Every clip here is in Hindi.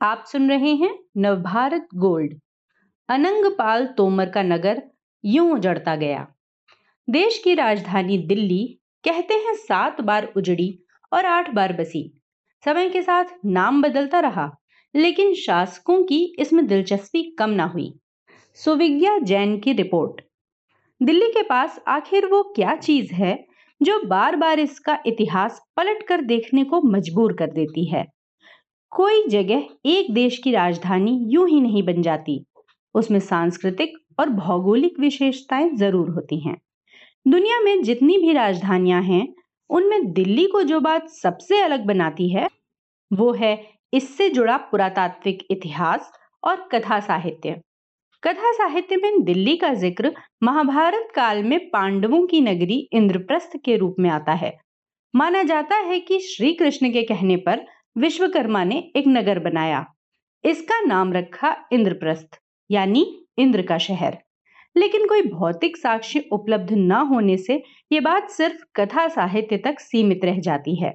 आप सुन रहे हैं नवभारत गोल्ड। अनंगपाल तोमर का नगर यूँ उजड़ता गया। देश की राजधानी दिल्ली कहते हैं सात बार उजड़ी और आठ बार बसी। समय के साथ नाम बदलता रहा, लेकिन शासकों की इसमें दिलचस्पी कम ना हुई। सुविज्ञा जैन की रिपोर्ट। दिल्ली के पास आखिर वो क्या चीज़ है जो बार बार इसका इतिहास पलट कर देखने को मजबूर कर देती है? कोई जगह एक देश की राजधानी यूँ ही नहीं बन जाती। उसमें सांस्कृतिक और भौगोलिक विशेषताएँ ज़रूर होती हैं। दुनिया में जितनी भी राजधानियाँ हैं, उनमें दिल्ली को जो बात सबसे अलग बनाती है, वो है इससे जुड़ा पुरातात्विक इतिहास और कथा साहित्य। कथा साहित्य में दिल्ली का ज़िक्र महाभारत काल में पांडवों की नगरी इंद्रप्रस्थ के रूप में आता है। माना जाता है कि श्री कृष्ण के कहने पर विश्वकर्मा ने एक नगर बनाया। इसका नाम रखा इंद्रप्रस्थ, यानी इंद्र का शहर। लेकिन कोई भौतिक साक्ष्य उपलब्ध न होने से यह बात सिर्फ़ कथा साहित्य तक सीमित रह जाती है।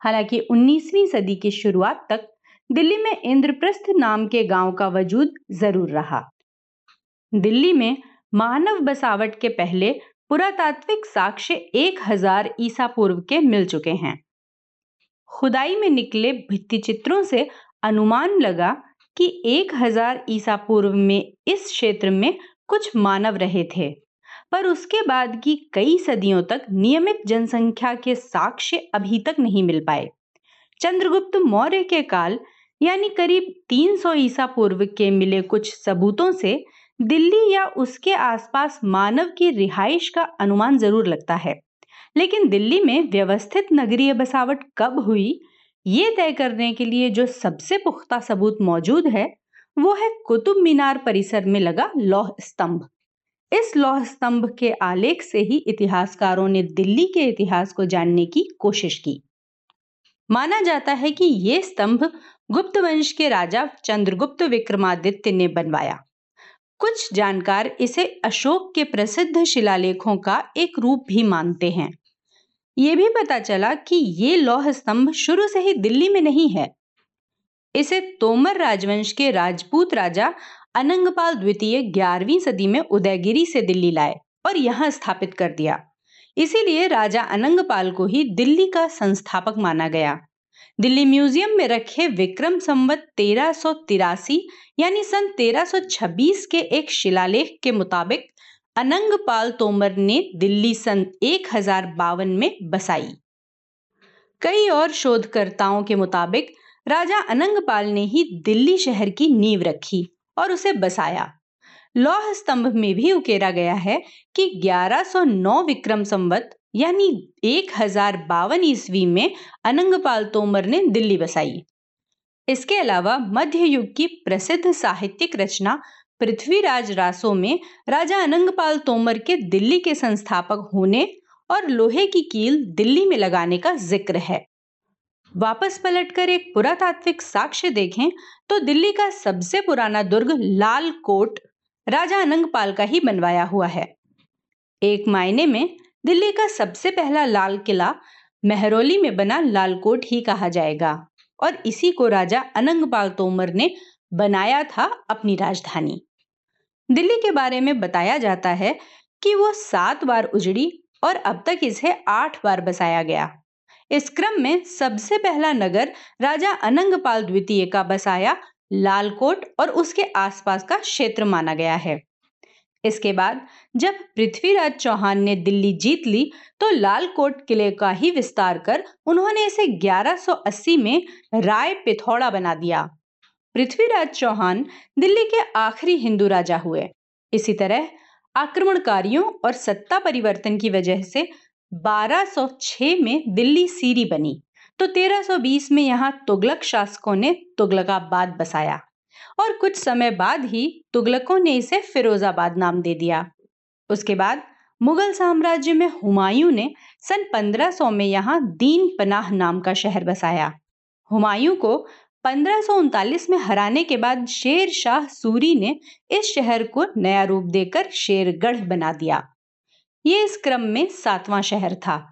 हालाँकि 19वीं सदी की शुरुआत तक दिल्ली में इंद्रप्रस्थ नाम के गाँव का वजूद ज़रूर रहा। दिल्ली में मानव बसावट के पहले पुरातात्विक साक्ष्य एक हज़ार ईसा पूर्व के मिल चुके हैं। खुदाई में निकले भित्ति चित्रों से अनुमान लगा कि एक हज़ार ईसा पूर्व में इस क्षेत्र में कुछ मानव रहे थे, पर उसके बाद की कई सदियों तक नियमित जनसंख्या के साक्ष्य अभी तक नहीं मिल पाए। चंद्रगुप्त मौर्य के काल, यानी करीब 300 ईसा पूर्व के मिले कुछ सबूतों से, दिल्ली या उसके आसपास मानव की रिहाइश का अनुमान ज़रूर लगता है। लेकिन दिल्ली में व्यवस्थित नगरीय बसावट कब हुई, ये तय करने के लिए जो सबसे पुख्ता सबूत मौजूद है, वो है कुतुब मीनार परिसर में लगा लौह स्तंभ। इस लौह स्तंभ के आलेख से ही इतिहासकारों ने दिल्ली के इतिहास को जानने की कोशिश की। माना जाता है कि ये स्तंभ गुप्त वंश के राजा चंद्रगुप्त विक्रमादित्य ने बनवाया। कुछ जानकार इसे अशोक के प्रसिद्ध शिलालेखों का एक रूप भी मानते हैं। ये भी पता चला कि ये लौह स्तंभ शुरू से ही दिल्ली में नहीं है। इसे तोमर राजवंश के राजपूत राजा अनंगपाल द्वितीय ग्यारहवीं सदी में उदयगिरी से दिल्ली लाए और यहाँ स्थापित कर दिया। इसीलिए राजा अनंगपाल को ही दिल्ली का संस्थापक माना गया। दिल्ली म्यूज़ियम में रखे विक्रम संवत तेरह यानी सन 1326 के एक शिलालेख के मुताबिक अनंगपाल तोमर ने दिल्ली सन एक हज़ार बावन में बसाई। कई और शोधकर्ताओं के मुताबिक, राजा अनंगपाल ने ही दिल्ली शहर की नींव रखी और उसे बसाया। लौह स्तंभ में भी उकेरा गया है कि 1109 विक्रम संवत, यानी एक हज़ार बावन ईस्वी में अनंगपाल तोमर ने दिल्ली बसाई। इसके अलावा मध्य युग की प्रसिद्ध साहित्यिक रचना पृथ्वीराज रासो में राजा अनंगपाल तोमर के दिल्ली के संस्थापक होने और लोहे की कील दिल्ली में लगाने का ज़िक्र है। वापस पलटकर एक पुरातात्विक साक्ष्य देखें तो दिल्ली का सबसे पुराना दुर्ग लाल कोट राजा अनंगपाल का ही बनवाया हुआ है। एक मायने में दिल्ली का सबसे पहला लाल किला मेहरौली में बना लालकोट ही कहा जाएगा, और इसी को राजा अनंगपाल तोमर ने बनाया था अपनी राजधानी। दिल्ली के बारे में बताया जाता है कि वो सात बार उजड़ी और अब तक इसे आठ बार बसाया गया। इस क्रम में सबसे पहला नगर राजा अनंगपाल द्वितीय का बसाया, लालकोट और उसके आसपास का क्षेत्र माना गया है। इसके बाद जब पृथ्वीराज चौहान ने दिल्ली जीत ली तो लालकोट किले का ही विस्तार कर उन्होंने इसे 1180 में राय पिथौड़ा बना दिया। पृथ्वीराज चौहान दिल्ली के आखिरी हिंदू राजा हुए। इसी तरह आक्रमणकारियों और सत्ता परिवर्तन की वजह से 1206 में दिल्ली सीरी बनी। तो 1320 में यहाँ तुगलक शासकों ने तुगलकाबाद बसाया और कुछ समय बाद ही तुगलकों ने इसे फिरोजाबाद नाम दे दिया। उसके बाद मुगल साम्राज्य में हुमायूं ने सन 1500 में यहाँ दीन पनाह नाम का शहर बसाया। हुमायूं को पंद्रह में हराने के बाद शेर शाह सूरी ने इस शहर को नया रूप देकर शेरगढ़ बना दिया। ये इस क्रम में सातवां शहर था।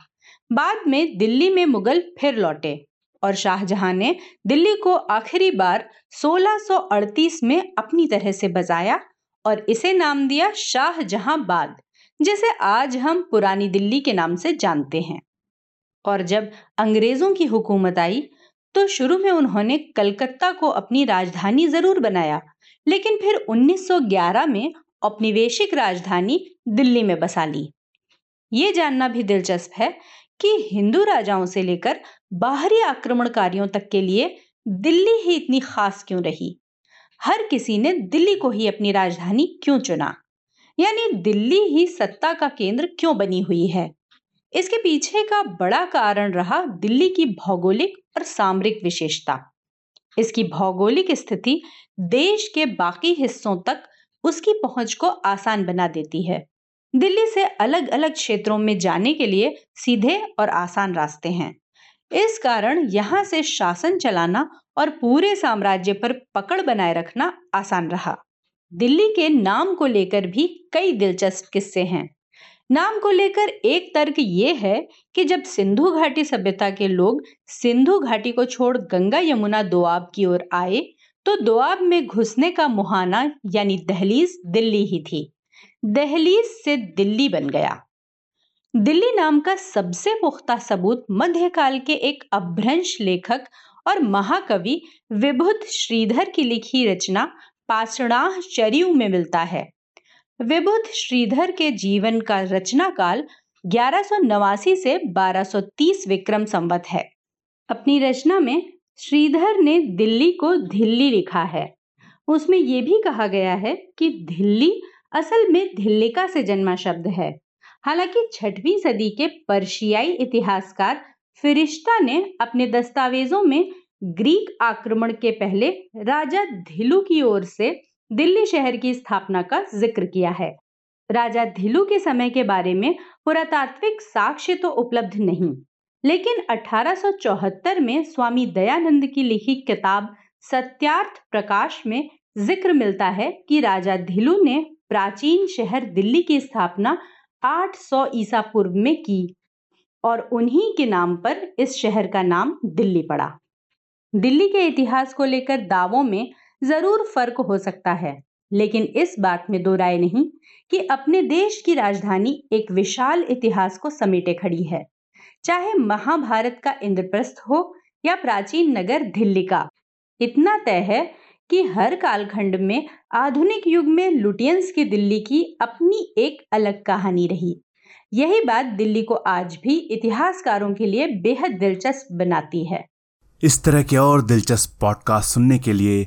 बाद में दिल्ली में मुगल फिर लौटे और शाहजहां ने दिल्ली को आखिरी बार 1638 में अपनी तरह से बजाया और इसे नाम दिया शाहजहांबाद जिसे आज हम पुरानी दिल्ली के नाम से जानते हैं। और जब अंग्रेज़ों की हुकूमत आई तो शुरू में उन्होंने कलकत्ता को अपनी राजधानी ज़रूर बनाया, लेकिन फिर 1911 में औपनिवेशिक राजधानी दिल्ली में बसा ली। ये जानना भी दिलचस्प है कि हिंदू राजाओं से लेकर बाहरी आक्रमणकारियों तक के लिए दिल्ली ही इतनी खास क्यों रही? हर किसी ने दिल्ली को ही अपनी राजधानी क्यों चुना? यानी दिल्ली ही सत्ता का केंद्र क्यों बनी हुई है? इसके पीछे का बड़ा कारण रहा दिल्ली की भौगोलिक और सामरिक विशेषता। इसकी भौगोलिक स्थिति देश के बाकी हिस्सों तक उसकी पहुँच को आसान बना देती है। दिल्ली से अलग अलग क्षेत्रों में जाने के लिए सीधे और आसान रास्ते हैं। इस कारण यहाँ से शासन चलाना और पूरे साम्राज्य पर पकड़ बनाए रखना आसान रहा। दिल्ली के नाम को लेकर भी कई दिलचस्प किस्से हैं। नाम को लेकर एक तर्क ये है कि जब सिंधु घाटी सभ्यता के लोग सिंधु घाटी को छोड़ गंगा यमुना दोआब की ओर आए तो दोआब में घुसने का मुहाना यानी दहलीज दिल्ली ही थी। दहलीज से दिल्ली बन गया। दिल्ली नाम का सबसे पुख्ता सबूत मध्यकाल के एक अभ्रंश लेखक और महाकवि विभुत श्रीधर की लिखी रचना पाषणाह चरियू में मिलता है। विबुध श्रीधर के जीवन का रचना काल ग्यारह से 1230 विक्रम संवत है। अपनी रचना में श्रीधर ने दिल्ली को दिल्ली लिखा है। उसमें यह भी कहा गया है कि दिल्ली असल में धिल्लिका से जन्मा शब्द है। हालाँकि छठवीं सदी के पर्शियाई इतिहासकार फिरिश्ता ने अपने दस्तावेजों में ग्रीक आक्रमण के पहले राजा धिलु की ओर से दिल्ली शहर की स्थापना का ज़िक्र किया है। राजा धिलु के समय के बारे में पुरातात्विक साक्ष्य तो उपलब्ध नहीं, लेकिन 1874 में स्वामी दयानंद की लिखी किताब सत्यार्थ प्रकाश में ज़िक्र मिलता है कि राजा धिलु ने प्राचीन शहर दिल्ली की स्थापना 800 ईसा पूर्व में की और उन्हीं के नाम पर इस शहर का नाम दिल्ली पड़ा। दिल्ली के इतिहास को लेकर दावों में ज़रूर फ़र्क हो सकता है। लेकिन इस बात में दो राय नहीं कि अपने देश की राजधानी एक विशाल इतिहास को समेटे खड़ी है। चाहे महाभारत का इंद्रप्रस्थ हो या प्राचीन नगर दिल्ली का, इतना तय है कि हर कालखंड में आधुनिक युग में लुटियंस की दिल्ली की अपनी एक अलग कहानी रही। यही बात दिल्ली को आज भी इतिहासकारों के लिए बेहद दिलचस्प बनाती है। इस तरह के और दिलचस्प पॉडकास्ट सुनने के लिए